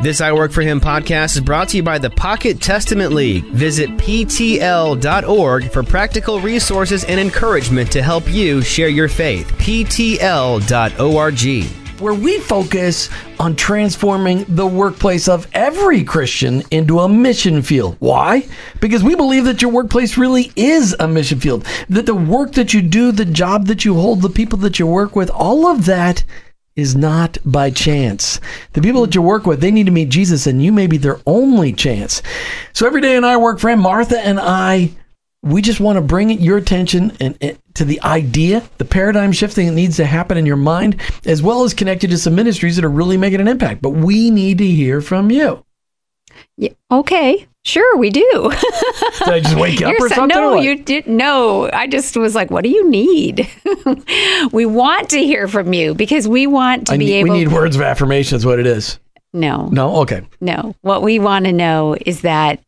This I Work For Him podcast is brought to you by the Pocket Testament League. Visit PTL.org for practical resources and encouragement to help you share your faith. PTL.org where we focus on transforming the workplace of every Christian into a mission field. Why? Because we believe that your workplace really is a mission field. That the work that you do, the job that you hold, the people that you work with, all of that is not by chance. The people that you work with, they need to meet Jesus, and you may be their only chance. So every day in our work, friend Martha and I, we just want to bring your attention and, and, to the idea, the paradigm shifting that needs to happen in your mind, as well as connected to some ministries that are really making an impact. But we need to hear from you. Yeah, okay. Sure, we do. did I just wake you up or so, something? No, you did. No, I just was like, "What do you need?" we want to hear from you because we want to I be need, able. We need words of affirmation. Is what it is. No. No. Okay. No. What we want to know is that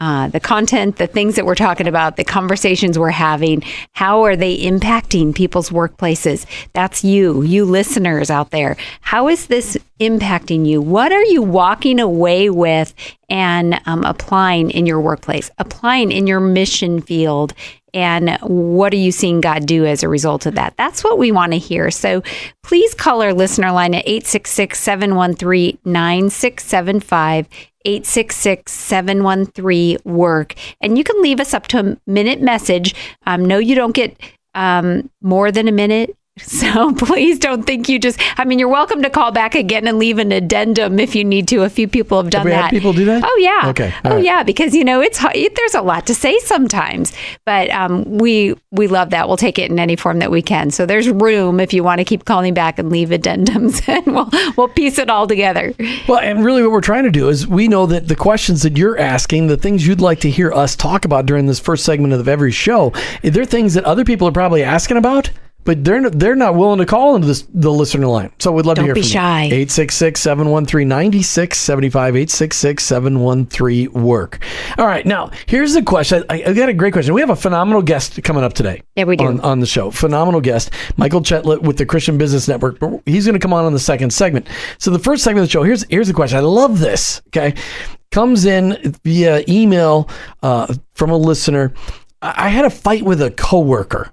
uh, the content, the things that we're talking about, the conversations we're having, how are they impacting people's workplaces? That's you, you listeners out there. How is this impacting you? What are you walking away with and um, applying in your workplace, applying in your mission field? And what are you seeing God do as a result of that? That's what we want to hear. So please call our listener line at 866 713 9675. 866 713 work. And you can leave us up to a minute message. Um, no, you don't get um, more than a minute. So please don't think you just. I mean, you're welcome to call back again and leave an addendum if you need to. A few people have done have that. people do that? Oh yeah. Okay. All oh right. yeah, because you know it's there's a lot to say sometimes, but um, we we love that. We'll take it in any form that we can. So there's room if you want to keep calling back and leave addendums, and we'll we'll piece it all together. Well, and really, what we're trying to do is we know that the questions that you're asking, the things you'd like to hear us talk about during this first segment of every show, they're things that other people are probably asking about but they're they're not willing to call into this, the listener line. So we'd love Don't to hear be from shy. you. 866-713-9675, 866-713-WORK. All right, now, here's the question. I, I, got a great question. We have a phenomenal guest coming up today. Yeah, we do. On, on the show. Phenomenal guest, Michael Chetelat with the Christian Business Network. He's going to come on in the second segment. So the first segment of the show, here's, here's the question. I love this, okay? Comes in via email uh, from a listener. I had a fight with a coworker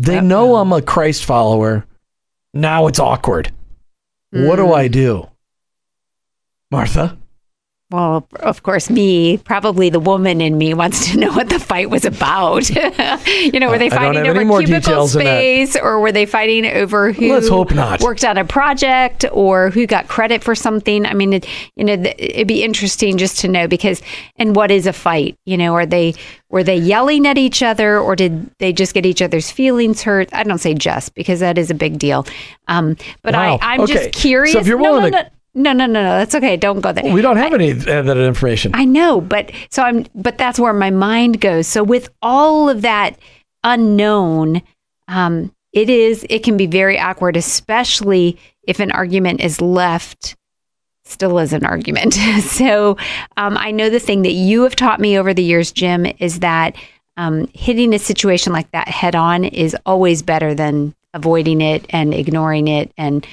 they know I'm a Christ follower. Now it's awkward. Mm. What do I do? Martha? Well, of course, me, probably the woman in me wants to know what the fight was about. you know, were they fighting over cubicle space or were they fighting over who Let's hope not. worked on a project or who got credit for something? I mean, it, you know, it'd be interesting just to know because, and what is a fight? You know, are they, were they yelling at each other or did they just get each other's feelings hurt? I don't say just because that is a big deal. Um, but wow. I, I'm okay. just curious. So if you're willing no, no, to. No, no, no, no. That's okay. Don't go there. We don't have I, any of that information. I know, but so I'm, but that's where my mind goes. So with all of that unknown, um, it is, it can be very awkward, especially if an argument is left still as an argument. so um, I know the thing that you have taught me over the years, Jim, is that um, hitting a situation like that head on is always better than avoiding it and ignoring it and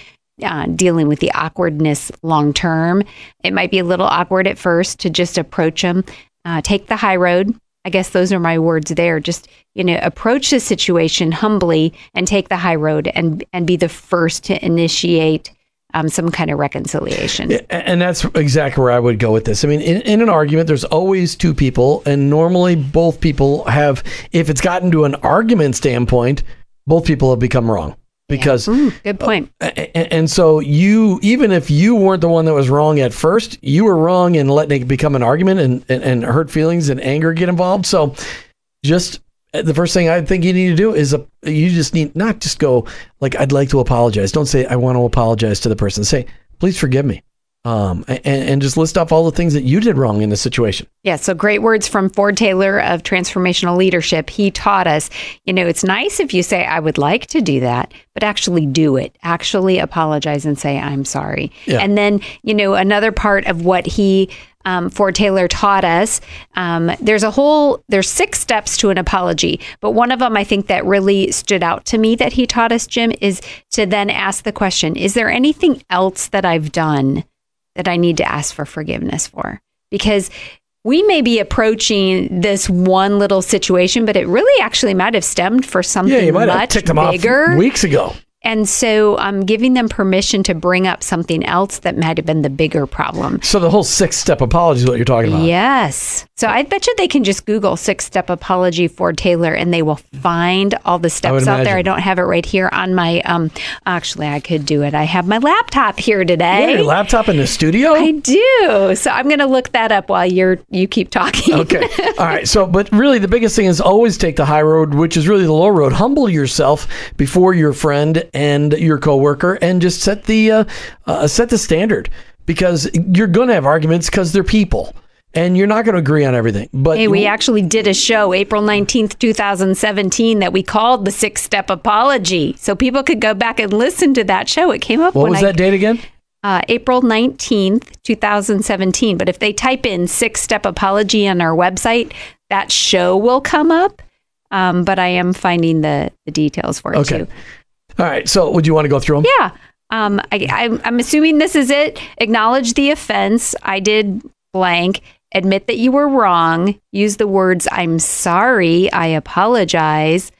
uh, dealing with the awkwardness long term. It might be a little awkward at first to just approach them, uh, take the high road. I guess those are my words there. Just you know, approach the situation humbly and take the high road, and and be the first to initiate um, some kind of reconciliation. And that's exactly where I would go with this. I mean, in, in, an argument, there's always two people, and normally both people have, if it's gotten to an argument standpoint, both people have become wrong because yeah. Ooh, good point. Uh, and, and, so you, even if you weren't the one that was wrong at first, you were wrong in letting it become an argument and, and, and hurt feelings and anger get involved. So just uh, the first thing I think you need to do is a, you just need not just go like I'd like to apologize. Don't say I want to apologize to the person. Say please forgive me. Um, and, and, just list off all the things that you did wrong in the situation. Yeah, so great words from Ford Taylor of Transformational Leadership. He taught us, you know, it's nice if you say, I would like to do that, but actually do it. Actually apologize and say, I'm sorry. Yeah. And then, you know, another part of what he um, Ford Taylor taught us. Um, there's a whole there's six steps to an apology, but one of them I think that really stood out to me that he taught us, Jim, is to then ask the question: Is there anything else that I've done that I need to ask for forgiveness for? Because we may be approaching this one little situation, but it really actually might have stemmed for something Yeah, you might have much ticked them bigger. off weeks ago. And so I'm giving them permission to bring up something else that might have been the bigger problem. So the whole six step apology is what you're talking about. Yes. So I bet you they can just Google six step apology Ford Taylor and they will find all the steps out there. I don't have it right here on my um actually I could do it. I have my laptop here Yeah, today. your laptop in the studio. I do. So I'm gonna look that up while you're you keep talking. okay. All right. So, but really, the biggest thing is always take the high road, which is really the low road. Humble yourself before your friend and your coworker, and just set the uh, uh, set the standard because you're going to have arguments because they're people, and you're not going to agree on everything. But Hey, we actually did a show April 19th, 2017 that we called the six step apology. So people could go back and listen to that show. It came up what was I that date again? uh, April 19th, 2017. But if they type in six step apology on our website, that show will come up. Um, but I am finding the, the details for it Okay. too. All right. So, would you want to go through them? Yeah. Um, I, I'm, I'm assuming this is it. Acknowledge the offense. I did blank. Admit that you were wrong. Use the words, I'm sorry. I apologize.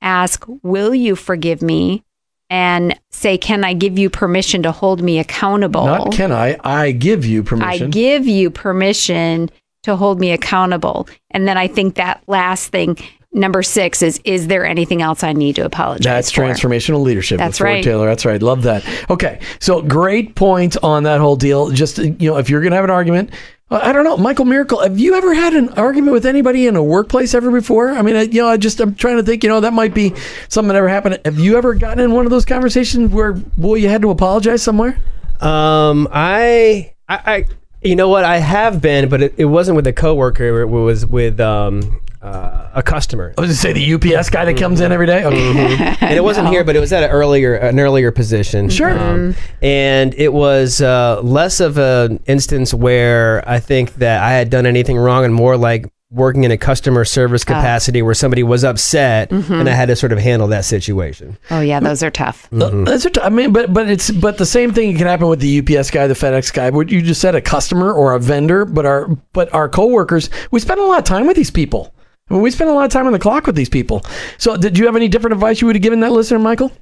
Ask, will you forgive me? And say, can I give you permission to hold me accountable? Not can I? I give you permission. I give you permission to hold me accountable. And then I think that last thing, number six, is is there anything else I need to apologize That's for? transformational leadership. That's right. Taylor. That's right. Love that. Okay. So great point on that whole deal. Just, you know, if you're going to have an argument, I don't know, Michael Miracle, have you ever had an argument with anybody in a workplace ever before? I mean, I- you know, I just, I'm trying to think, you know, that might be something that ever happened. Have you ever gotten in one of those conversations where, boy, you had to apologize somewhere? Um, I, I, I, you know what? I have been, but it, it wasn't with a coworker. It was with um, uh, a customer, I was going to say the UPS guy that comes in every day. Okay. and it wasn't here, but it was at an earlier, an earlier position. Sure. Um, and it was uh, less of an instance where I think that I had done anything wrong, and more like working in a customer service capacity where somebody was upset, and I had to sort of handle that situation. Oh, yeah, those are tough. Uh, That's a t- I mean, but but it's but the same thing can happen with the UPS guy, the FedEx guy. What you just said, a customer or a vendor, but our but our coworkers, we spend a lot of time with these people. We spend a lot of time on the clock with these people. So, did you have any different advice you would have given that listener, Michael?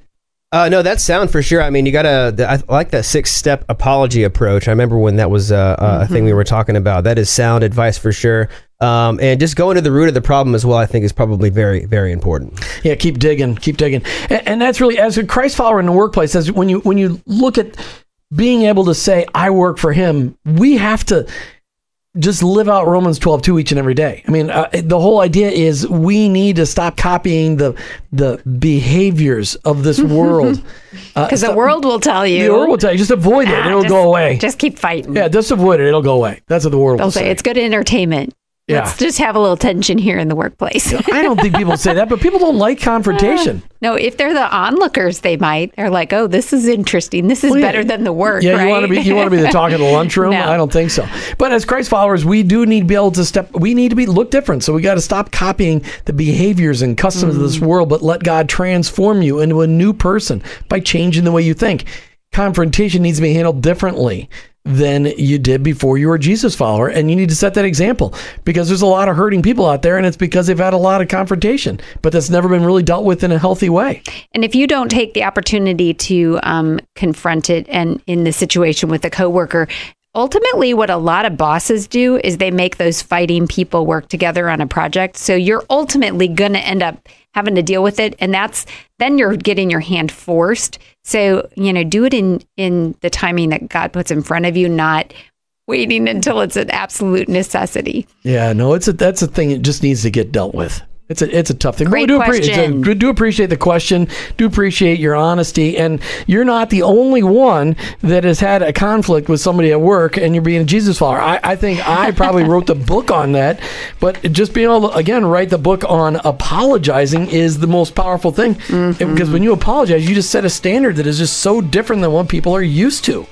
Uh, no, that's sound for sure. I mean, you gotta. th- I like that six-step apology approach. I remember when that was uh, uh, a thing we were talking about. That is sound advice for sure. Um, and just going to the root of the problem as well. I think is probably very, very important. Yeah, keep digging, keep digging, and, and that's really as a Christ follower in the workplace. As when you when you look at being able to say, "I work for Him," we have to just live out Romans 12 2 each and every day. I mean, uh, the whole idea is we need to stop copying the the behaviors of this world. Uh, Because the world will tell you. the world will tell you, just avoid it. "Ah, It'll just- go away. Just keep fighting. yeah, just avoid it. It'll go away. That's what the world They'll will say say. it's good entertainment. Yeah. Let's just have a little tension here in the workplace. I don't think people say that, but people don't like confrontation. no, if they're the onlookers, they might. They're like, "Oh, this is interesting. This is Well, yeah. better than the work." Yeah, right? you want to be you want to be the talk in the lunchroom. No. I don't think so. But as Christ followers, we do need to be able to step. We need to be look different. So we got to stop copying the behaviors and customs of this Mm. world, but let God transform you into a new person by changing the way you think. Confrontation needs to be handled differently than you did before you were a Jesus follower, and you need to set that example because there's a lot of hurting people out there, and it's because they've had a lot of confrontation, but that's never been really dealt with in a healthy way. And if you don't take the opportunity to um, confront it and in the situation with a coworker, ultimately what a lot of bosses do is they make those fighting people work together on a project. So you're ultimately going to end up having to deal with it and that's then you're getting your hand forced. So, you know, do it in in the timing that God puts in front of you, not waiting until it's an absolute necessity. Yeah, no, it's a that's a thing. It just needs to get dealt with. It's a it's a tough thing. Great do appre- it's a- question. do appreciate the question. Do appreciate your honesty, and you're not the only one that has had a conflict with somebody at work, and you're being a Jesus follower. I, I think I probably wrote the book on that, but just being able to again write the book on apologizing is the most powerful thing Mm-hmm. because when you apologize, you just set a standard that is just so different than what people are used to,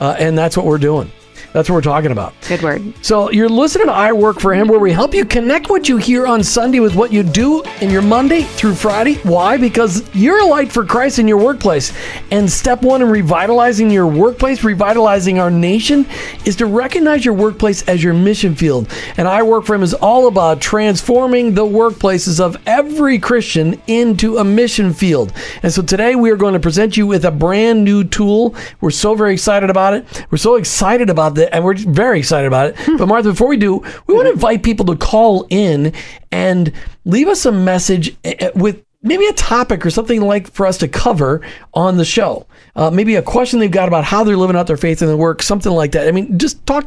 uh, and that's what we're doing. That's what we're talking about. Good word. So you're listening to I Work for Him, where we help you connect what you hear on Sunday with what you do in your Monday through Friday. Why? Because you're a light for Christ in your workplace. And step one in revitalizing your workplace, revitalizing our nation, is to recognize your workplace as your mission field. And I Work for Him is all about transforming the workplaces of every Christian into a mission field. And so today we are going to present you with a brand new tool. We're so very excited about it. We're so excited about it, and we're very excited about it. but Martha, before we do, we want to invite people to call in and leave us a message eh, eh, with maybe a topic or something like for us to cover on the show. Uh, maybe a question they've got about how they're living out their faith in the work, something like that. I mean, just talk,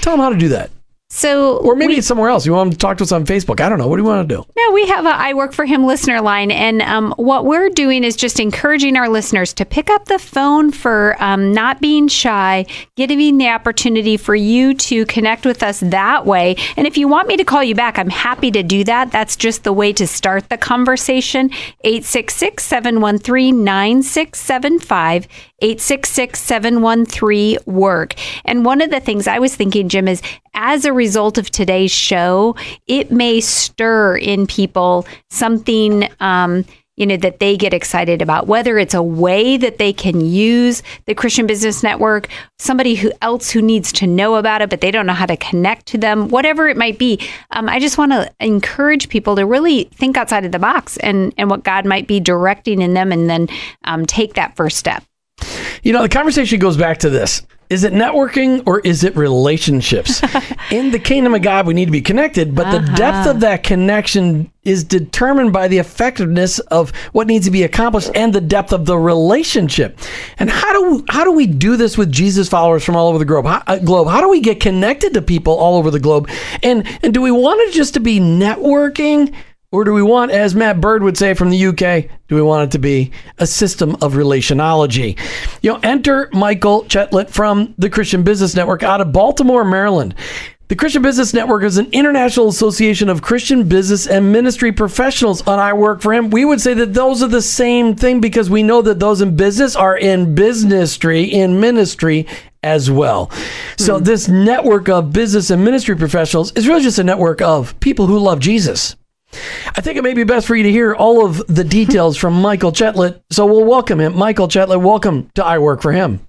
tell them how to do that. So, Or maybe we- it's somewhere else. You want to talk to us on Facebook. I don't know. What do you want to do? No, we have a I Work for Him listener line. And um, what we're doing is just encouraging our listeners to pick up the phone for um, not being shy, giving the opportunity for you to connect with us that way. And if you want me to call you back, I'm happy to do that. That's just the way to start the conversation. 866 713 9675. 866 713 work. And one of the things I was thinking, Jim, is as a result of today's show, it may stir in people something. Um, you know that they get excited about whether it's a way that they can use the christian business network somebody who else who needs to know about it but they don't know how to connect to them whatever it might be um, i just want to encourage people to really think outside of the box and and what god might be directing in them and then um, take that first step You know, the conversation goes back to this. Is it networking or is it relationships? In the kingdom of God, we need to be connected, but the depth of that connection is determined by the effectiveness of what needs to be accomplished and the depth of the relationship. And how do how do we do this with Jesus followers from all over the globe? How, uh, globe? How do we get connected to people all over the globe? And and do we want it just to be networking? Or do we want, as Matt Bird would say from the UK, do we want it to be a system of relationology? You know, enter Michael Chetelat from the Christian Business Network out of Baltimore, Maryland. The Christian Business Network is an international association of Christian business and ministry professionals. And I work for him. We would say that those are the same thing because we know that those in business are in businessry, in ministry as well. So hmm. this network of business and ministry professionals is really just a network of people who love Jesus. I think it may be best for you to hear all of the details from Michael Chetelat. So we'll welcome him. Michael Chetelat, welcome to I Work for Him.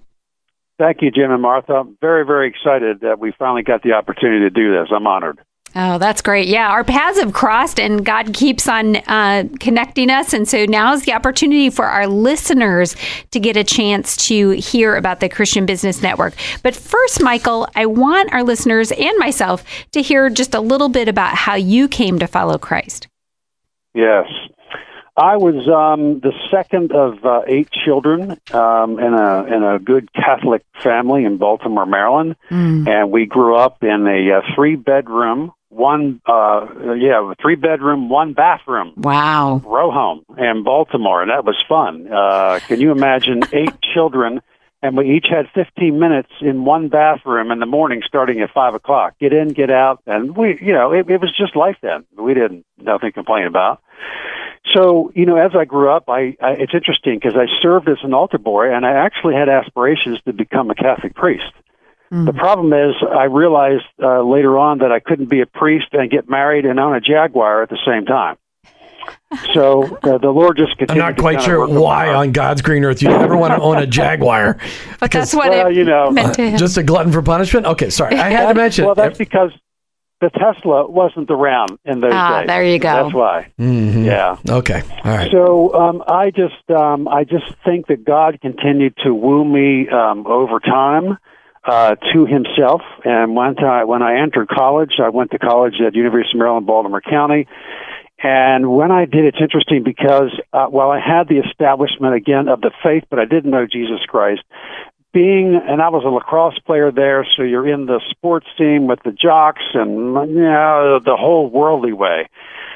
Thank you, Jim and Martha. I'm very, very excited that we finally got the opportunity to do this. I'm honored. Oh, that's great. Yeah, our paths have crossed and God keeps on uh, connecting us. And so now is the opportunity for our listeners to get a chance to hear about the Christian Business Network. But first, Michael, I want our listeners and myself to hear just a little bit about how you came to follow Christ. Yes. I was um, the second of uh, eight children um, in a in a good Catholic family in Baltimore, Maryland, and we grew up in a, uh three bedroom, one uh, yeah, three bedroom, one bathroom Wow. row home in Baltimore, and that was fun. Uh, can you imagine eight children, and we each had 15 minutes in one bathroom in the morning, starting at five o'clock. Get in, get out, and we, you know, it, it was just life then. We didn't nothing to complain about. So, you know, as I grew up, I, I it's interesting because I served as an altar boy, and I actually had aspirations to become a Catholic priest. The problem is, I realized uh, later on that I couldn't be a priest and get married and own a Jaguar at the same time. So uh, the Lord just I'm not quite sure work on my why heart. on God's green earth you'd ever want to own a Jaguar. But that's what well, it you know, meant to him. Just a glutton for punishment? Okay, sorry. I had to mention Well, that's because the Tesla wasn't around in those Ah, days. there you go. That's why. Mhm. Yeah. Okay. All right. So um, I just um, I just think that God continued to woo me um, over time uh, to Himself. And when I when I entered college, I went to college at University of Maryland, Baltimore County. And when I did, it's interesting because uh, while I had the establishment again of the faith, but I didn't know Jesus Christ. Being and I was a lacrosse player there, so you're in the sports team with the jocks and you know the whole worldly way.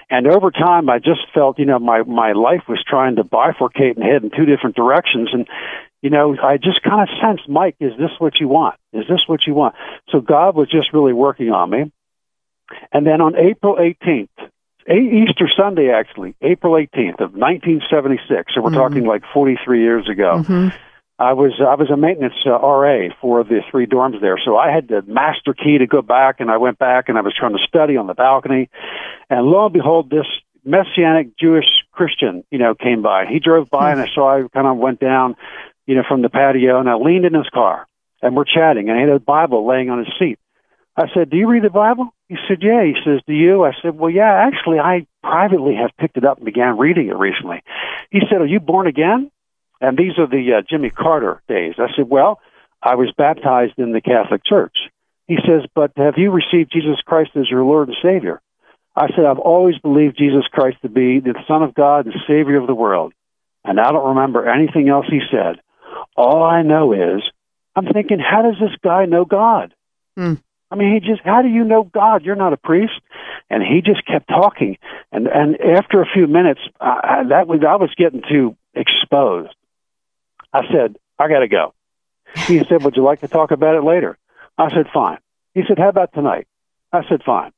And over time, I just felt, you know, my, my life was trying to bifurcate and head in two different directions. And, you know, I just kind of sensed, Mike, is this what you want? Is this what you want? So God was just really working on me. And then on April 18th, A- Easter Sunday, actually, April 18th of 1976, so we're talking like 43 years ago, Mhm. I was I was a maintenance uh, RA for the three dorms there, so I had the master key to go back, and I went back and I was trying to study on the balcony, and lo and behold, this messianic Jewish Christian, you know, came by. He drove by, and I saw I kind of went down, you know, from the patio, and I leaned in his car, and we're chatting, and he had a Bible laying on his seat. I said, "Do you read the Bible?" He said, "Yeah." He says, "Do you?" I said, "Well, yeah. Actually, I privately have picked it up and began reading it recently." He said, "Are you born again?" And these are the uh, Jimmy Carter days. I said, "Well, I was baptized in the Catholic Church." He says, "But have you received Jesus Christ as your Lord and Savior?" I said, "I've always believed Jesus Christ to be the Son of God and Savior of the world." And I don't remember anything else he said. All I know is, I'm thinking, how does this guy know God? Hmm. I mean, he just, how do you know God? You're not a priest. And he just kept talking. And, and after a few minutes, I, that was, I was getting too exposed. I said, I got to go. He said, would you like to talk about it later? I said, fine. He said, how about tonight? I said, fine.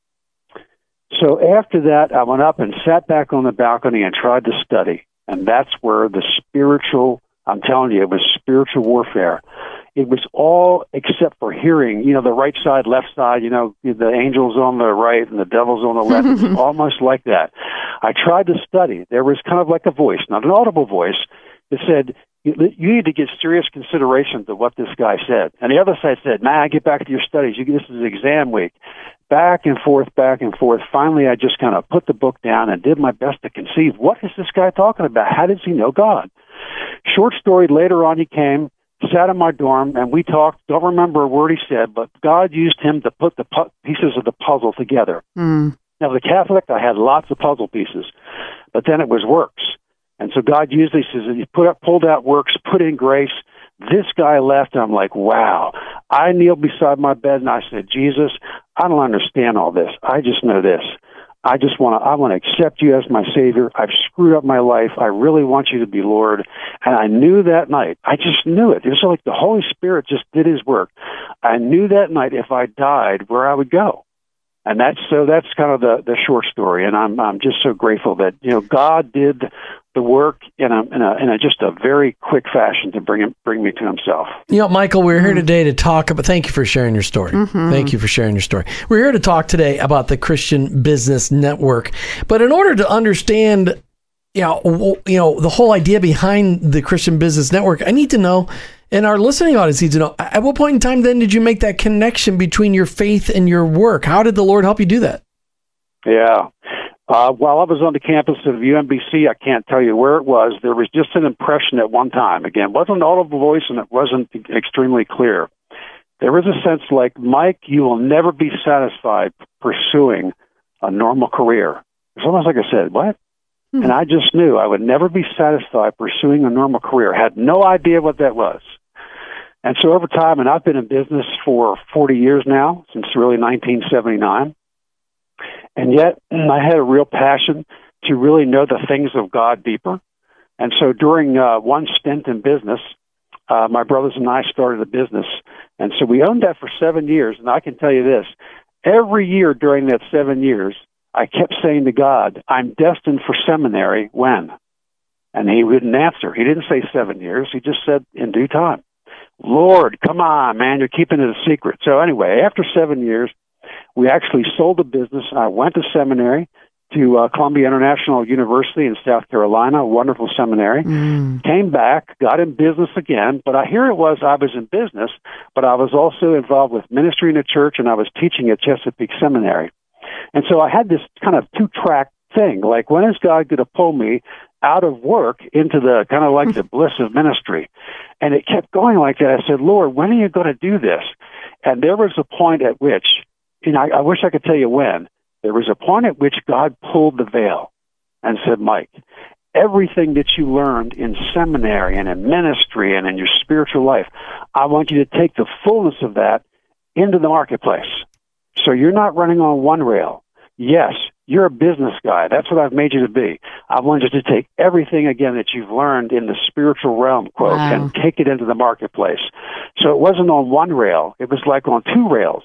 So after that, I went up and sat back on the balcony and tried to study. And that's where the spiritual, I'm telling you, it was spiritual warfare it was all except for hearing, you know, the right side, left side, you know, the angels on the right and the devils on the left. it was almost like that. I tried to study. There was kind of like a voice, not an audible voice, that said, you need to give serious consideration to what this guy said. And the other side said, man, get back to your studies. You, this is exam week. Back and forth, back and forth. Finally, I just kind of put the book down and did my best to conceive what is this guy talking about? How does he know God? Short story, later on he came sat in my dorm and we talked. Don't remember a word he said, but God used him to put the pu- pieces of the puzzle together. Mm. Now, the Catholic, I had lots of puzzle pieces, but then it was works. And so God used these, he put up, pulled out works, put in grace. This guy left, and I'm like, wow. I kneeled beside my bed and I said, Jesus, I don't understand all this. I just know this. I just want to, I want to accept you as my Savior. I've screwed up my life. I really want you to be Lord. And I knew that night, I just knew it. It was like the Holy Spirit just did his work. I knew that night if I died where I would go. And that's so that's kind of the, the short story. And I'm, I'm just so grateful that, you know, God did the work in a, in a, in a just a very quick fashion to bring him, bring me to himself. You know, Michael, we're here mm-hmm. today to talk about. Thank you for sharing your story. Mm-hmm. Thank you for sharing your story. We're here to talk today about the Christian Business Network. But in order to understand, you know, you know, the whole idea behind the Christian Business Network, I need to know, and our listening audience needs to know. At what point in time then did you make that connection between your faith and your work? How did the Lord help you do that? Yeah. Uh, while I was on the campus of UMBC, I can't tell you where it was. There was just an impression at one time. Again, wasn't audible voice and it wasn't extremely clear. There was a sense like, Mike, you will never be satisfied pursuing a normal career. It's almost like I said, what? And I just knew I would never be satisfied pursuing a normal career. Had no idea what that was. And so over time, and I've been in business for 40 years now, since really 1979. And yet I had a real passion to really know the things of God deeper. And so during uh, one stint in business, uh, my brothers and I started a business. And so we owned that for seven years. And I can tell you this, every year during that seven years, I kept saying to God, I'm destined for seminary when? And he wouldn't answer. He didn't say seven years. He just said in due time. Lord, come on, man, you're keeping it a secret. So anyway, after seven years, we actually sold the business. I went to seminary to uh, Columbia International University in South Carolina, a wonderful seminary. Came back, got in business again, but I here it was I was in business, but I was also involved with ministry in the church and I was teaching at Chesapeake Seminary. And so I had this kind of two track thing. Like, when is God going to pull me out of work into the kind of like the bliss of ministry? And it kept going like that. I said, Lord, when are you going to do this? And there was a point at which, you know, I, I wish I could tell you when, there was a point at which God pulled the veil and said, Mike, everything that you learned in seminary and in ministry and in your spiritual life, I want you to take the fullness of that into the marketplace. So you're not running on one rail. Yes, you're a business guy. That's what I've made you to be. I wanted you to take everything again that you've learned in the spiritual realm, quote, Wow. and take it into the marketplace. So it wasn't on one rail. It was like on two rails.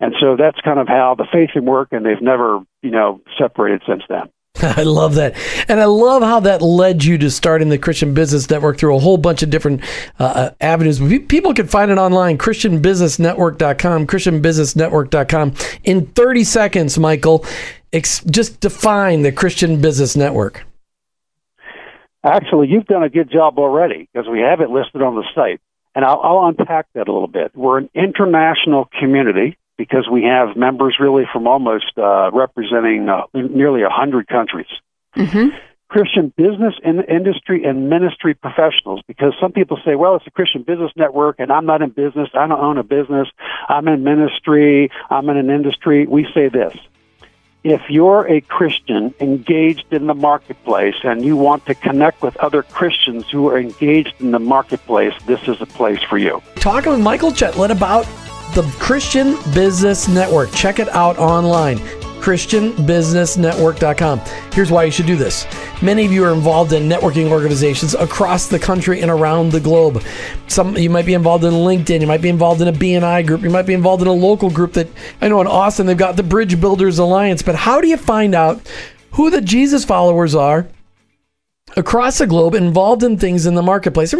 And so that's kind of how the faith and work, and they've never, you know, separated since then. I love that. And I love how that led you to starting the Christian Business Network through a whole bunch of different uh, uh avenues. People can find it online, ChristianBusinessNetwork.com, ChristianBusinessNetwork.com. In 30 seconds, Michael, ex- just define the Christian Business Network. Actually, you've done a good job already because we have it listed on the site. And I'll, I'll unpack that a little bit. We're an international community because we have members really from almost uh, representing uh, nearly 100 countries. Mm-hmm. Christian business and industry and ministry professionals because some people say, well, it's a Christian business network and I'm not in business. I don't own a business. I'm in ministry. I'm in an industry. We say this. If you're a Christian engaged in the marketplace and you want to connect with other Christians who are engaged in the marketplace, this is a place for you. Talking with Michael Chetelat about the Christian Business Network. Check it out online. ChristianBusinessNetwork.com. Here's why you should do this. Many of you are involved in networking organizations across the country and around the globe. Some you might be involved in LinkedIn, you might be involved in a BNI group, you might be involved in a local group that I know in Austin they've got the Bridge Builders Alliance. But how do you find out who the Jesus followers are across the globe involved in things in the marketplace.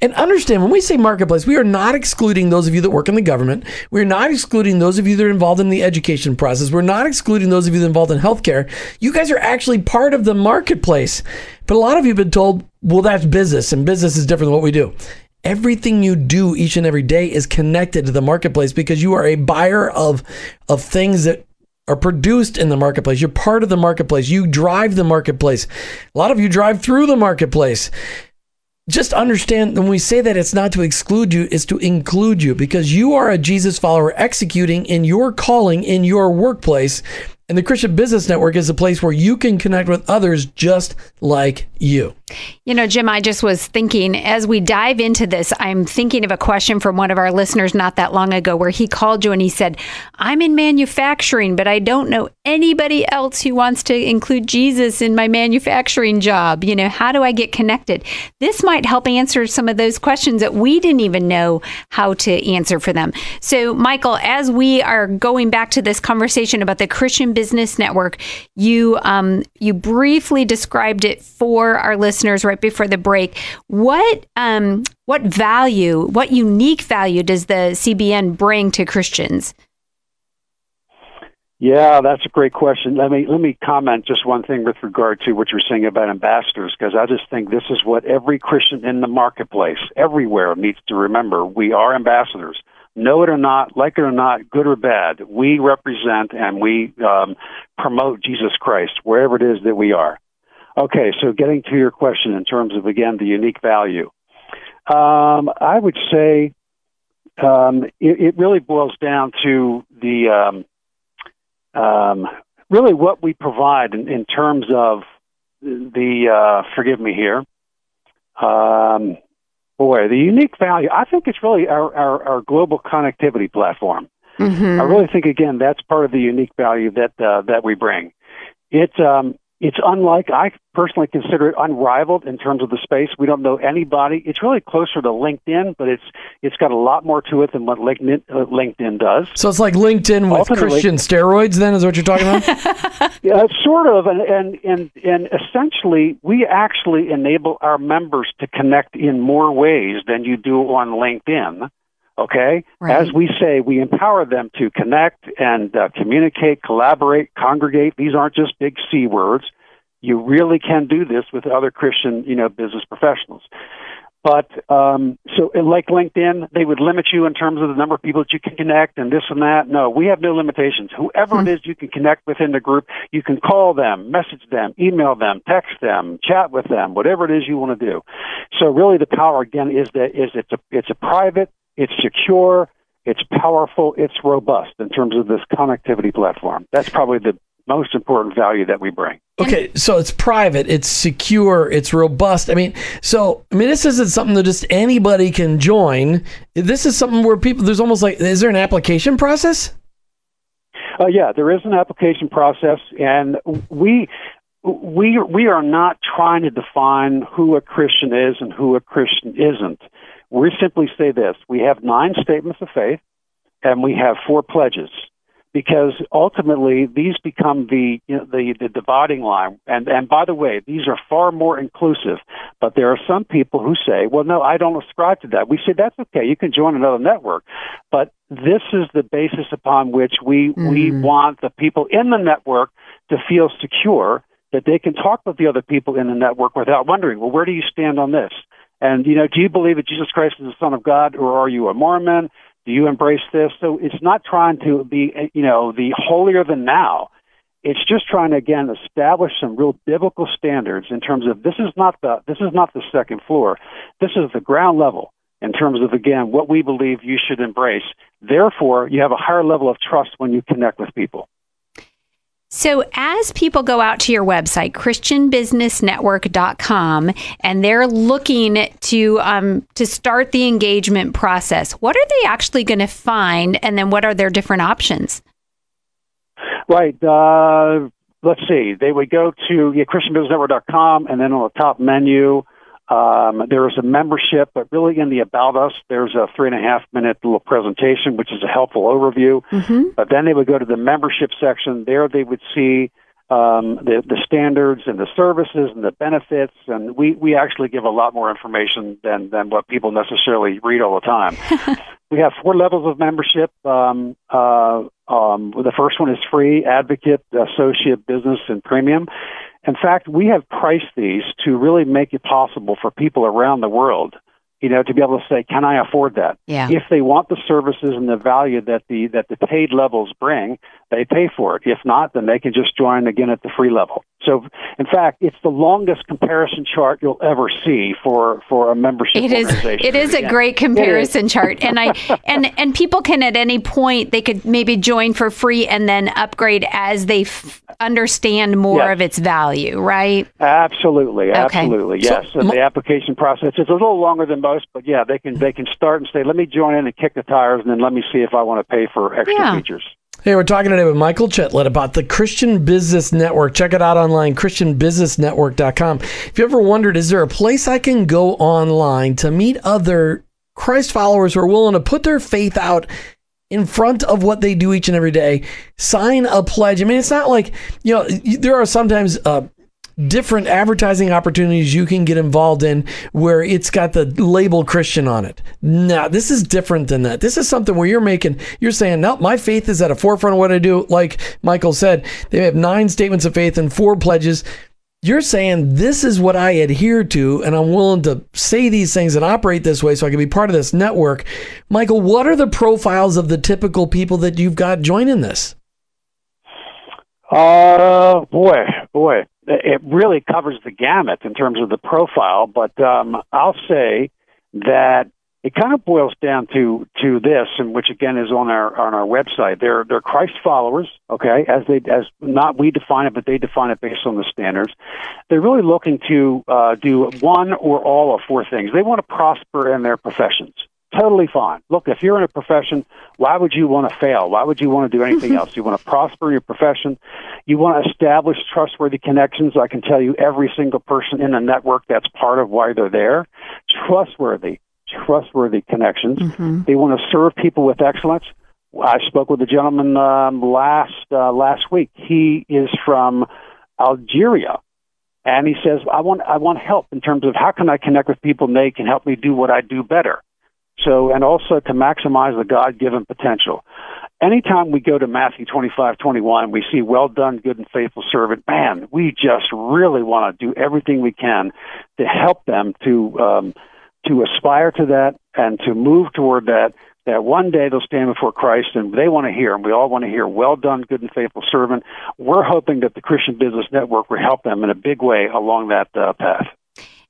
And understand when we say marketplace, we are not excluding those of you that work in the government. We're not excluding those of you that are involved in the education process. We're not excluding those of you that are involved in healthcare. You guys are actually part of the marketplace. But a lot of you have been told, well, that's business, and business is different than what we do. Everything you do each and every day is connected to the marketplace because you are a buyer of of things that are produced in the marketplace. You're part of the marketplace. You drive the marketplace. A lot of you drive through the marketplace. Just understand when we say that it's not to exclude you, it's to include you because you are a Jesus follower executing in your calling in your workplace. And the Christian Business Network is a place where you can connect with others just like you. You know, Jim, I just was thinking as we dive into this, I'm thinking of a question from one of our listeners not that long ago where he called you and he said, I'm in manufacturing, but I don't know anybody else who wants to include Jesus in my manufacturing job. You know, how do I get connected? This might help answer some of those questions that we didn't even know how to answer for them. So, Michael, as we are going back to this conversation about the Christian Business Network, you um, you briefly described it for our listeners listeners right before the break. What um, what value, what unique value does the CBN bring to Christians? Yeah, that's a great question. Let me let me comment just one thing with regard to what you're saying about ambassadors, because I just think this is what every Christian in the marketplace, everywhere, needs to remember. We are ambassadors. Know it or not, like it or not, good or bad, we represent and we um, promote Jesus Christ wherever it is that we are. Okay, so getting to your question in terms of, again, the unique value. Um, I would say um, it, it, really boils down to the um, um really what we provide in, in terms of the, uh, forgive me here, um, boy, the unique value. I think it's really our, our, our global connectivity platform. Mm-hmm. I really think, again, that's part of the unique value that uh, that we bring. It um, it's unlike, I personally consider it unrivaled in terms of the space. We don't know anybody. It's really closer to LinkedIn, but it's it's got a lot more to it than what LinkedIn, uh, LinkedIn does. So it's like LinkedIn with Ultimately, Christian steroids, then, is what you're talking about? yeah, sort of. And, and, and, and essentially, we actually enable our members to connect in more ways than you do on LinkedIn. Okay? Right. As we say, we empower them to connect and uh, communicate, collaborate, congregate. These aren't just big C words. You really can do this with other Christian, you know, business professionals. But um, so, like LinkedIn, they would limit you in terms of the number of people that you can connect and this and that. No, we have no limitations. Whoever hmm. it is you can connect within the group, you can call them, message them, email them, text them, chat with them, whatever it is you want to do. So, really, the power again is that is it's a it's a private it's secure, it's powerful, it's robust in terms of this connectivity platform. That's probably the most important value that we bring. Okay, so it's private, it's secure, it's robust. I mean, so I mean, this isn't something that just anybody can join. This is something where people. There's almost like, is there an application process? Uh, yeah, there is an application process, and we we we are not trying to define who a Christian is and who a Christian isn't. We simply say this we have nine statements of faith and we have four pledges. because ultimately these become the you know, the the dividing line. And and by the way, these are far more inclusive. But there are some people who say, "Well, no, I don't ascribe to that." We say that's okay. You can join another network, but this is the basis upon which we mm. we want the people in the network to feel secure that they can talk with the other people in the network without wondering, well, where do you stand on this? And you know, do you believe that Jesus Christ is the Son of God, or are you a Mormon? Do you embrace this? So it's not trying to be, you know, the holier than now. It's just trying to again establish some real biblical standards in terms of this is not the this is not the second floor. This is the ground level in terms of again what we believe you should embrace. Therefore, you have a higher level of trust when you connect with people. So, as people go out to your website, ChristianBusinessNetwork.com, and they're looking to um, to start the engagement process, what are they actually going to find, and then what are their different options? Right. Uh, let's see. They would go to yeah, ChristianBusinessNetwork.com, and then on the top menu, um, there is a membership, but really in the About Us, there's a three and a half minute little presentation, which is a helpful overview. Mm-hmm. But then they would go to the membership section. There they would see um, the, the standards and the services and the benefits. And we, we actually give a lot more information than, than what people necessarily read all the time. we have four levels of membership. Um, uh, um, the first one is free, advocate, associate, business, and premium. In fact, we have priced these to really make it possible for people around the world you know, to be able to say, can I afford that? Yeah. If they want the services and the value that the that the paid levels bring, they pay for it. If not, then they can just join again at the free level. So, in fact, it's the longest comparison chart you'll ever see for for a membership it is. It is a great comparison chart, and I and and people can at any point they could maybe join for free and then upgrade as they f- understand more yes. of its value, right? Absolutely, absolutely, okay. yes. So, and the application process is a little longer than most, but yeah, they can they can start and say, "Let me join in and kick the tires, and then let me see if I want to pay for extra yeah. features." Hey, we're talking today with Michael Chetelat about the Christian Business Network. Check it out online, ChristianBusinessNetwork.com. If you ever wondered, is there a place I can go online to meet other Christ followers who are willing to put their faith out in front of what they do each and every day, sign a pledge. I mean, it's not like, you know, there are sometimes uh, different advertising opportunities you can get involved in where it's got the label Christian on it. Now, this is different than that. This is something where you're making, you're saying, no, my faith is at a forefront of what I do. Like Michael said, they have nine statements of faith and four pledges. You're saying this is what I adhere to, and I'm willing to say these things and operate this way so I can be part of this network. Michael, what are the profiles of the typical people that you've got joining this? Uh, boy, boy it really covers the gamut in terms of the profile. But um, I'll say that it kind of boils down to to this, and which again is on our on our website. They're they're Christ followers, okay, as they as not we define it, but they define it based on the standards. They're really looking to uh, do one or all of four things. They want to prosper in their professions totally fine. Look, if you're in a profession, why would you want to fail? Why would you want to do anything else? You want to prosper your profession. You want to establish trustworthy connections. I can tell you every single person in the network that's part of why they're there. Trustworthy, trustworthy connections. Mm-hmm. They want to serve people with excellence. I spoke with a gentleman um, last uh, last week. He is from Algeria, and he says, "I want I want help in terms of how can I connect with people and they can help me do what I do better." So, and also to maximize the God-given potential. Anytime we go to Matthew 25, 21, we see, well done, good and faithful servant. Man, we just really want to do everything we can to help them to, um, to aspire to that and to move toward that that one day they'll stand before Christ and they want to hear, and we all want to hear, well done, good and faithful servant. We're hoping that the Christian Business Network will help them in a big way along that uh, path.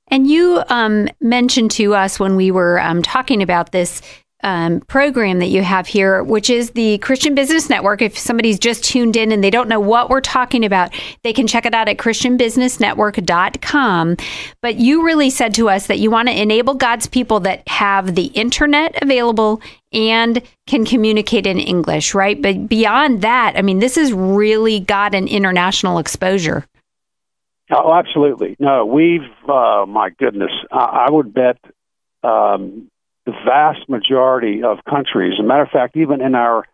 And you um, mentioned to us when we were um, talking about this um, program that you have here, which is the Christian Business Network. If somebody's just tuned in and they don't know what we're talking about, they can check it out at ChristianBusinessNetwork.com. But you really said to us that you want to enable God's people that have the internet available and can communicate in English, right? But beyond that, I mean, this has really got an international exposure. Oh, absolutely. No, we've, uh, my goodness, I, I would bet um, the vast majority of countries, as a matter of fact, even in our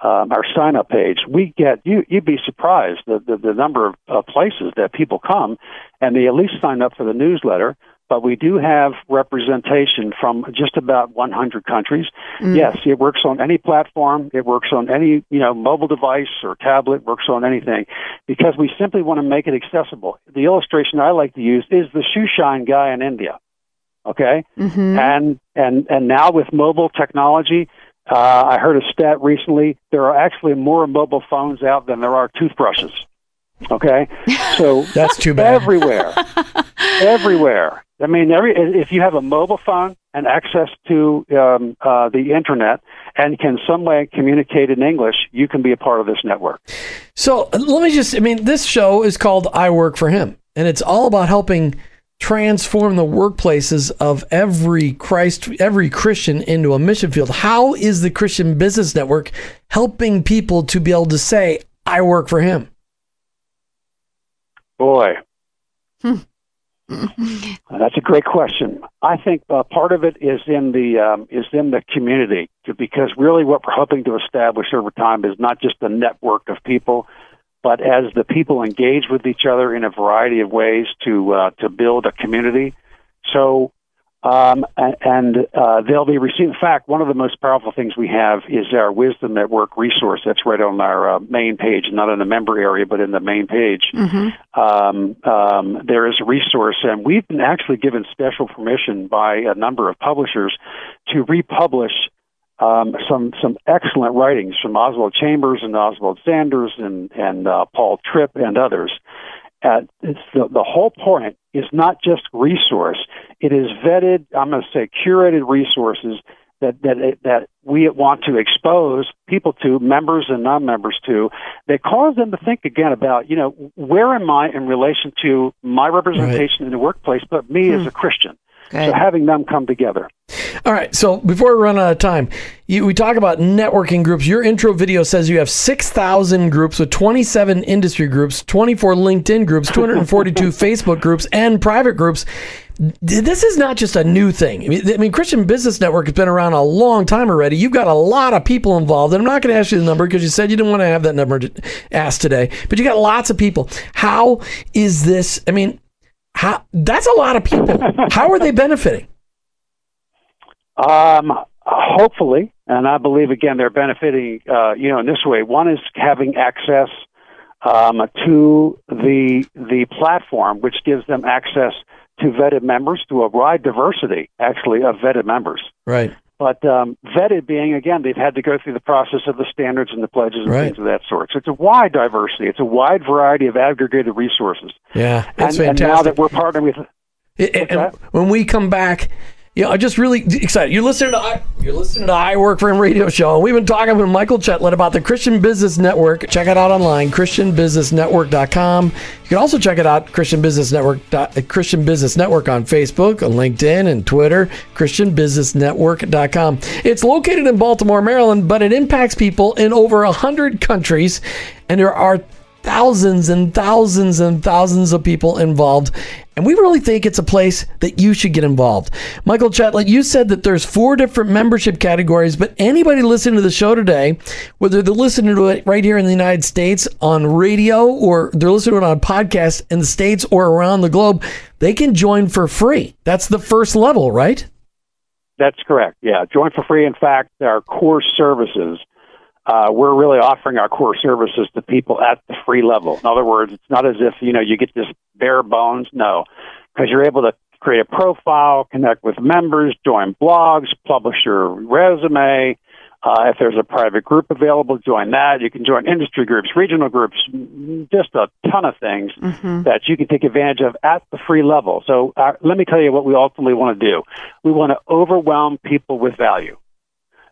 um, our sign up page, we get you. You'd be surprised the the, the number of uh, places that people come, and they at least sign up for the newsletter. But we do have representation from just about 100 countries. Yes, it works on any platform. It works on any you know mobile device or tablet. Works on anything, because we simply want to make it accessible. The illustration I like to use is the shoe shine guy in India. Okay, and and and now with mobile technology, uh, I heard a stat recently. There are actually more mobile phones out than there are toothbrushes. Okay, so That's too bad. everywhere, everywhere. I mean, every if you have a mobile phone and access to um, uh, the internet and can some way communicate in English, you can be a part of this network. So let me just, I mean, this show is called I Work for Him, and it's all about helping transform the workplaces of every Christ, every Christian into a mission field. How is the Christian Business Network helping people to be able to say, I work for Him? Boy. That's a great question. I think uh, part of it is in the um, is in the community because really what we're hoping to establish over time is not just a network of people, but as the people engage with each other in a variety of ways to uh, to build a community. So, um, and uh, they'll be receiving. In fact, one of the most powerful things we have is our Wisdom Network resource. That's right on our uh, main page, not in the member area, but in the main page. Um, um, there is a resource, and we've been actually given special permission by a number of publishers to republish um, some some excellent writings from Oswald Chambers and Oswald Sanders and and uh, Paul Tripp and others. Uh, it's the, the whole point is not just resource; it is vetted. I'm going to say curated resources that that that we want to expose people to, members and non-members to, that cause them to think again about you know where am I in relation to my representation in the workplace, but me as hmm. a Christian. So having them come together. All right. So before we run out of time, you, we talk about networking groups. Your intro video says you have 6,000 groups with 27 industry groups, 24 LinkedIn groups, 242 Facebook groups, and private groups. This is not just a new thing. I mean, I mean, Christian Business Network has been around a long time already. You've got a lot of people involved, and I'm not going to ask you the number because you said you didn't want to have that number asked today. But you got lots of people. How is this? I mean, how that's a lot of people. How are they benefiting? Um, hopefully, and I believe again they're benefiting. Uh, you know, in this way, one is having access um, to the the platform, which gives them access to vetted members, to a wide diversity actually of vetted members. Right. But um, vetted being again, they've had to go through the process of the standards and the pledges and Right. things of that sort. So it's a wide diversity. It's a wide variety of aggregated resources. Yeah, that's and, and fantastic. now that we're partnering with It- and when we come back, you know, I'm just really excited. You're listening to I, you're listening to I Work for Him radio show. And we've been talking with Michael Chetelat about the Christian Business Network. Check it out online, christianbusinessnetwork.com. You can also check it out, Christian Business Network, Christian Business Network on Facebook, on LinkedIn, and Twitter, christianbusinessnetwork.com. It's located in Baltimore, Maryland, but it impacts people in over 100 countries, and there are thousands and thousands and thousands of people involved. And we really think it's a place that you should get involved. Michael Chetelat, you said that there's four different membership categories, but anybody listening to the show today, whether they're listening to it right here in the United States on radio or they're listening to it on podcast in the States or around the globe, they can join for free. That's the first level, right? That's correct. Yeah, join for free. In fact, our core services, uh, we're really offering our core services to people at the free level. In other words, it's not as if you know you get this bare bones. No, because you're able to create a profile, connect with members, join blogs, publish your resume. Uh, if there's a private group available, join that. You can join industry groups, regional groups, just a ton of things that you can take advantage of at the free level. So uh, let me tell you what we ultimately want to do. We want to overwhelm people with value.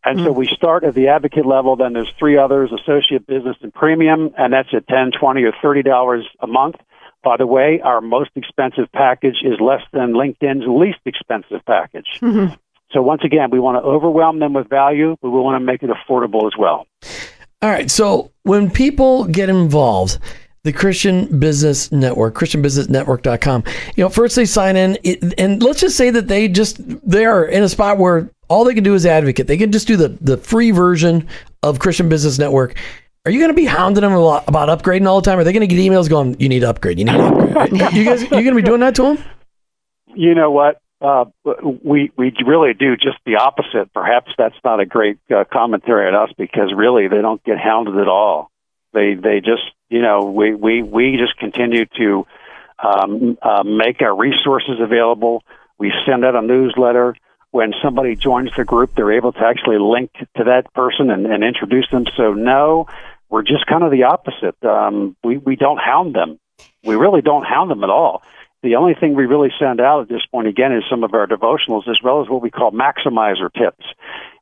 And so hmm. we start at the advocate level, then there's three others, associate business and premium, and that's at ten, twenty, or $30 a month. By the way, our most expensive package is less than LinkedIn's least expensive package. Mm-hmm. So once again, we want to overwhelm them with value, but we want to make it affordable as well. All right. So when people get involved, the Christian Business Network, christianbusinessnetwork.com, you know, first they sign in and let's just say that they just, they are in a spot where all they can do is advocate. They can just do the, the free version of Christian Business Network, are you going to be hounding them about upgrading all the time? Are they going to get emails going, "You need to upgrade. You need to upgrade"? you guys, you going to be doing that to them? You know what? Uh, we we really do just the opposite. Perhaps that's not a great uh, commentary on us because really they don't get hounded at all. They they just you know we we we just continue to um, uh, make our resources available. We send out a newsletter. When somebody joins the group, they're able to actually link to that person and, and introduce them. So no, we're just kind of the opposite. Um, we we don't hound them. We really don't hound them at all. The only thing we really send out at this point, again, is some of our devotionals as well as what we call maximizer tips.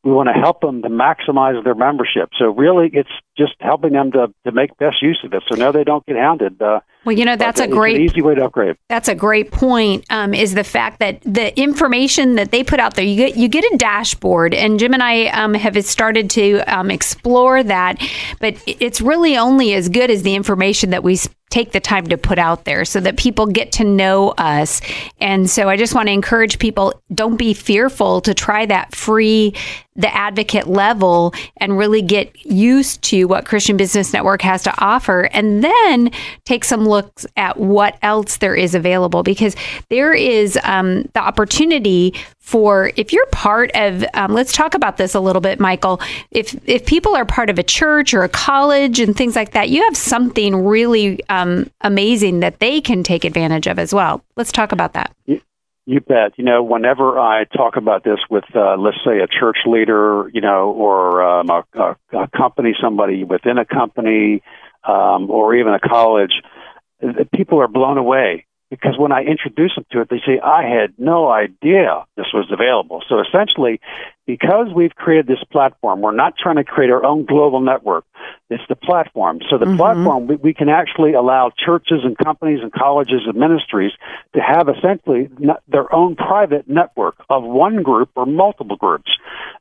We want to help them to maximize their membership. So really, it's just helping them to, to make best use of it. So no, they don't get hounded. Uh, well, you know that's a great easy way to upgrade. That's a great point. Um, is the fact that the information that they put out there, you get you get a dashboard, and Jim and I um, have started to um, explore that, but it's really only as good as the information that we take the time to put out there so that people get to know us. And so I just want to encourage people don't be fearful to try that free the advocate level and really get used to what Christian Business Network has to offer and then take some looks at what else there is available because there is um, the opportunity for if you're part of um, let's talk about this a little bit michael. If if people are part of a church or a college and things like that you have something really um, amazing that they can take advantage of as well. Let's talk about that. You, bet. You know whenever i talk about this with uh, let's say a church leader you know or um, a, a, a, company somebody within a company um, or even a college people are blown away because when I introduce them to it, they say, I had no idea this was available. So essentially, because we've created this platform, we're not trying to create our own global network. It's the platform. So the mm-hmm. platform, we, we, can actually allow churches and companies and colleges and ministries to have essentially their own private network of one group or multiple groups.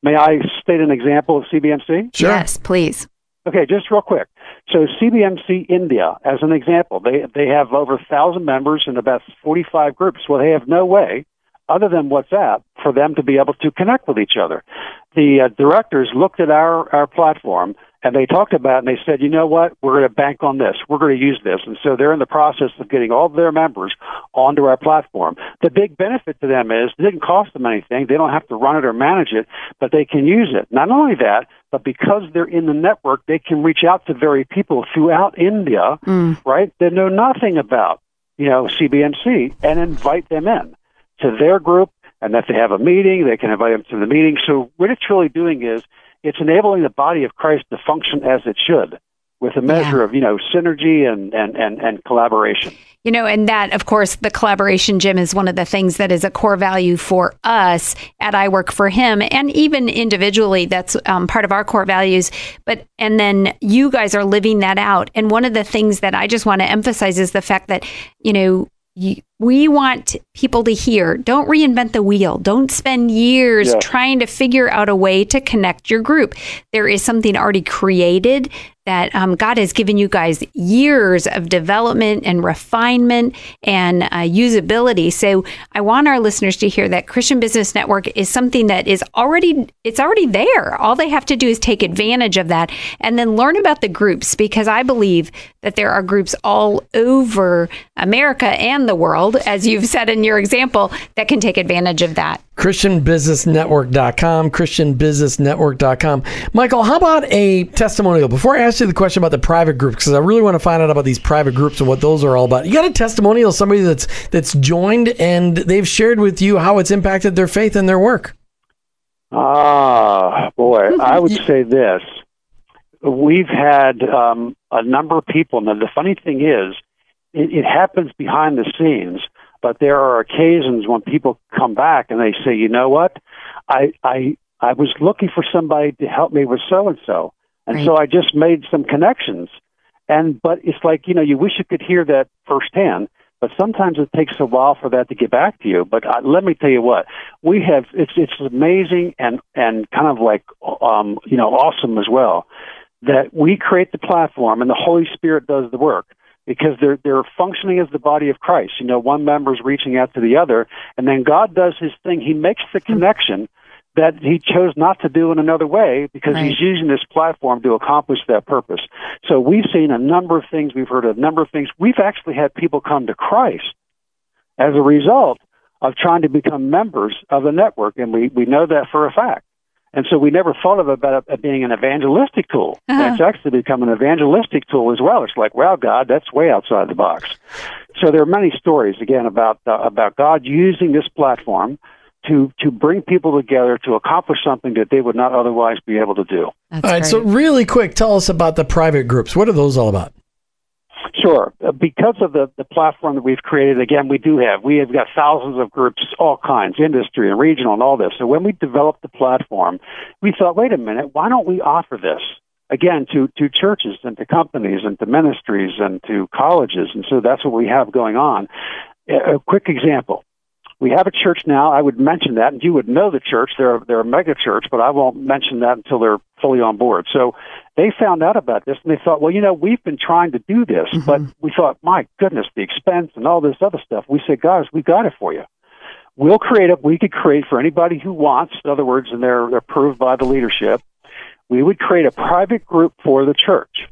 May I state an example of CBMC? Sure. Yes, please. Okay, just real quick. So CBMC India, as an example, they they have over thousand members in about 45 groups. Well, they have no way, other than WhatsApp, for them to be able to connect with each other. The uh, directors looked at our our platform and they talked about it and they said, you know what, we're going to bank on this. We're going to use this. And so they're in the process of getting all of their members onto our platform. The big benefit to them is it didn't cost them anything. They don't have to run it or manage it, but they can use it. Not only that, but because they're in the network, they can reach out to very people throughout India, mm. right, that know nothing about, you know, CBMC and invite them in to their group. And if they have a meeting, they can invite them to the meeting. So what it's really doing is it's enabling the body of Christ to function as it should with a measure yeah. of, you know, synergy and, and, and, and collaboration. You know, and that, of course, the collaboration, Jim, is one of the things that is a core value for us at I Work for Him, and even individually, that's um, part of our core values. But, and then you guys are living that out. And one of the things that I just want to emphasize is the fact that, you know, we want people to hear don't reinvent the wheel don't spend years yeah. trying to figure out a way to connect your group there is something already created that um, God has given you guys years of development and refinement and uh, usability. So I want our listeners to hear that Christian Business Network is something that is already it's already there. All they have to do is take advantage of that and then learn about the groups because I believe that there are groups all over America and the world, as you've said in your example, that can take advantage of that. ChristianBusinessNetwork.com, ChristianBusinessNetwork.com. Michael, how about a testimonial? Before I ask you the question about the private groups, because I really want to find out about these private groups and what those are all about. You got a testimonial, somebody that's that's joined and they've shared with you how it's impacted their faith and their work. Ah, boy, I would say this. We've had um, a number of people, and the funny thing is, it, it happens behind the scenes but there are occasions when people come back and they say, you know what, I I I was looking for somebody to help me with so and so, and so I just made some connections. And but it's like you know you wish you could hear that firsthand, but sometimes it takes a while for that to get back to you. But uh, let me tell you what we have it's it's amazing and and kind of like um you know awesome as well that we create the platform and the Holy Spirit does the work because they're they're functioning as the body of Christ. You know, one member is reaching out to the other, and then God does His thing. He makes the connection that he chose not to do in another way because Right. he's using this platform to accomplish that purpose. So we've seen a number of things, we've heard a number of things. We've actually had people come to Christ as a result of trying to become members of the network, and we, we know that for a fact. And so we never thought of it about it being an evangelistic tool. Uh-huh. It's actually become an evangelistic tool as well. It's like, wow, God, that's way outside the box. So there are many stories again about uh, about God using this platform to to bring people together to accomplish something that they would not otherwise be able to do. That's All right, great. so really quick, tell us about the private groups. What are those all about? Sure. Uh, Because of the, the platform that we've created, again, we do have. We have got thousands of groups, all kinds, industry and regional and all this. So when we developed the platform, we thought, wait a minute, why don't we offer this? Again, to, to churches and to companies and to ministries and to colleges. And so that's what we have going on. A a quick example. We have a church now. I would mention that, and you would know the church. They're, they're a mega church, but I won't mention that until they're fully on board. So they found out about this and they thought, well, you know, we've been trying to do this, mm-hmm. but we thought, my goodness, the expense and all this other stuff. We said, guys, we got it for you. We'll create it. We could create for anybody who wants. In other words, and they're, they're approved by the leadership. We would create a private group for the church.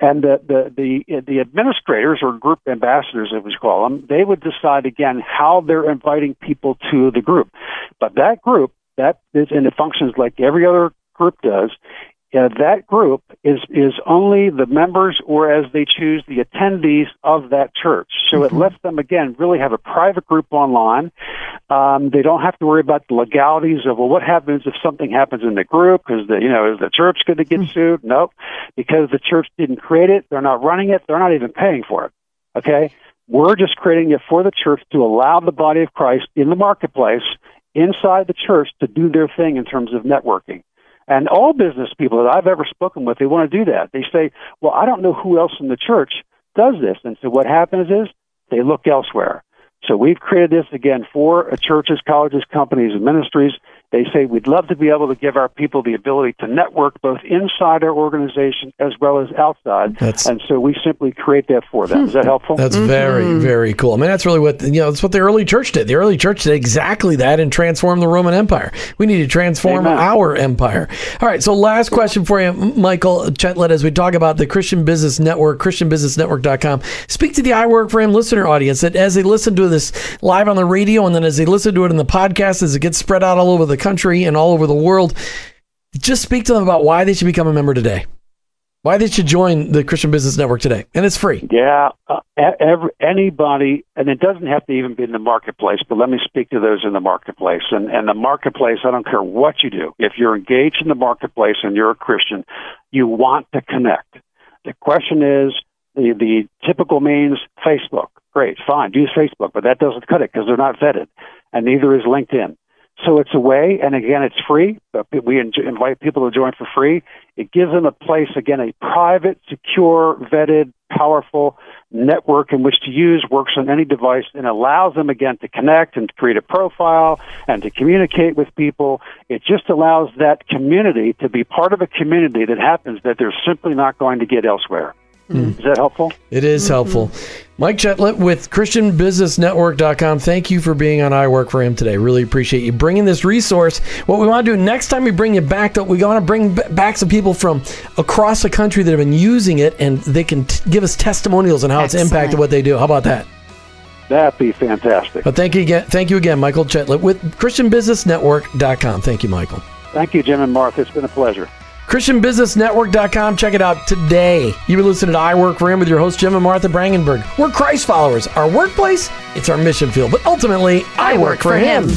And the, the, the, the administrators or group ambassadors, as we call them, they would decide again how they're inviting people to the group. But that group, that is, and it functions like every other group does, uh, that group is is only the members or as they choose the attendees of that church. So it lets them again really have a private group online. Um, they don't have to worry about the legalities of well, what happens if something happens in the group? Because the you know is the church going to get sued? Nope, because the church didn't create it. They're not running it. They're not even paying for it. Okay, we're just creating it for the church to allow the body of Christ in the marketplace inside the church to do their thing in terms of networking. And all business people that I've ever spoken with, they want to do that. They say, well, I don't know who else in the church does this. And so what happens is they look elsewhere. So we've created this again for churches, colleges, companies, and ministries. They say we'd love to be able to give our people the ability to network both inside our organization as well as outside. That's- and so we simply create that for them. Is that hmm. helpful? That's very, mm-hmm. very cool. I mean, that's really what you know. That's what the early church did. The early church did exactly that and transformed the Roman Empire. We need to transform Amen. our empire. All right. So, last question for you, Michael Chetelat, as we talk about the Christian Business Network, ChristianBusinessNetwork.com. Speak to the I Work for Him listener audience that as they listen to this live on the radio, and then as they listen to it in the podcast, as it gets spread out all over the country and all over the world, just speak to them about why they should become a member today. Why they should join the Christian Business Network today, and it's free. Yeah, uh, every, anybody, and it doesn't have to even be in the marketplace, but let me speak to those in the marketplace. And, and the marketplace, I don't care what you do. If you're engaged in the marketplace and you're a Christian, you want to connect. The question is the, the typical means Facebook. Great, fine, use Facebook, but that doesn't cut it because they're not vetted, and neither is LinkedIn. So it's a way, and again, it's free. We invite people to join for free. It gives them a place, again, a private, secure, vetted, powerful network in which to use, works on any device, and allows them, again, to connect and create a profile and to communicate with people. It just allows that community to be part of a community that happens that they're simply not going to get elsewhere. Mm-hmm. Is that helpful? It is mm-hmm. helpful. Mike Chetelat with ChristianBusinessNetwork.com. Thank you for being on I Work for Him today. Really appreciate you bringing this resource. What we want to do next time we bring you back, though, we want to bring back some people from across the country that have been using it and they can t- give us testimonials on how it's impacted what they do. How about that? That'd be fantastic. But thank you again. Thank you again, Michael Chetelat with ChristianBusinessNetwork.com. Thank you, Michael. Thank you, Jim and Martha. It's been a pleasure. ChristianBusinessNetwork.com. Check it out today. You were listening to I Work for Him with your host, Jim and Martha Brangenberg. We're Christ followers. Our workplace, it's our mission field. But ultimately, I, work, for him.